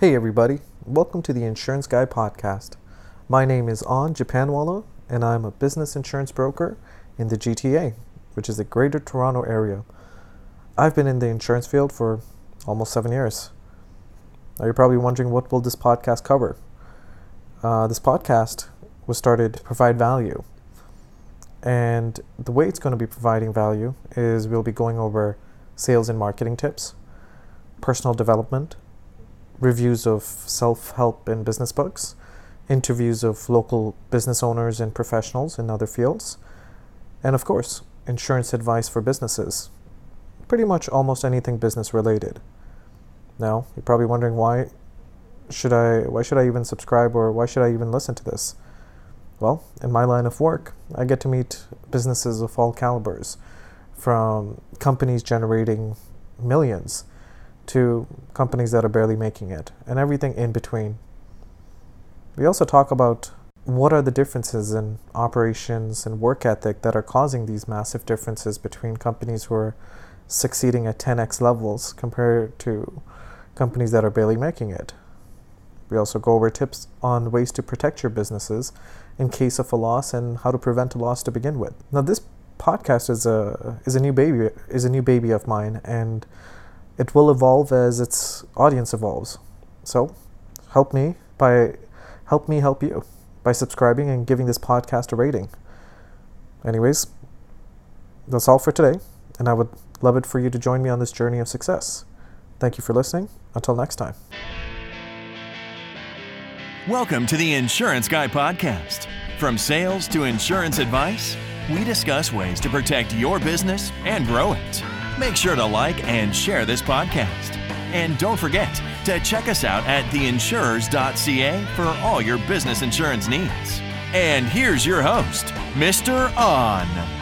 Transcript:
Hey everybody, welcome to the Insurance Guy podcast. My name is Aun Japanwala and I'm a business insurance broker in the GTA, which is the Greater Toronto area. I've been in the insurance field for almost seven years. Now you're probably wondering what will this podcast cover? Uh, this podcast was started to provide value. And the way it's going to be providing value is we'll be going over sales and marketing tips, personal development, reviews of self help and business books, interviews of local business owners and professionals in other fields, and of course, insurance advice for businesses. Pretty much almost anything business related. Now, you're probably wondering why should I why should I even subscribe or why should I even listen to this? Well, in my line of work, I get to meet businesses of all calibers, from companies generating millions to companies that are barely making it, and everything in between. We also talk about what are the differences in operations and work ethic that are causing these massive differences between companies who are succeeding at 10x levels compared to companies that are barely making it. We also go over tips on ways to protect your businesses in case of a loss and how to prevent a loss to begin with. Now this podcast is a is a new baby is a new baby of mine and it will evolve as its audience evolves. So, help me by help me help you by subscribing and giving this podcast a rating. Anyways, that's all for today, and I would love it for you to join me on this journey of success. Thank you for listening. Until next time. Welcome to the Insurance Guy podcast. From sales to insurance advice, we discuss ways to protect your business and grow it. Make sure to like and share this podcast. And don't forget to check us out at theinsurers.ca for all your business insurance needs. And here's your host, Mr. Aun.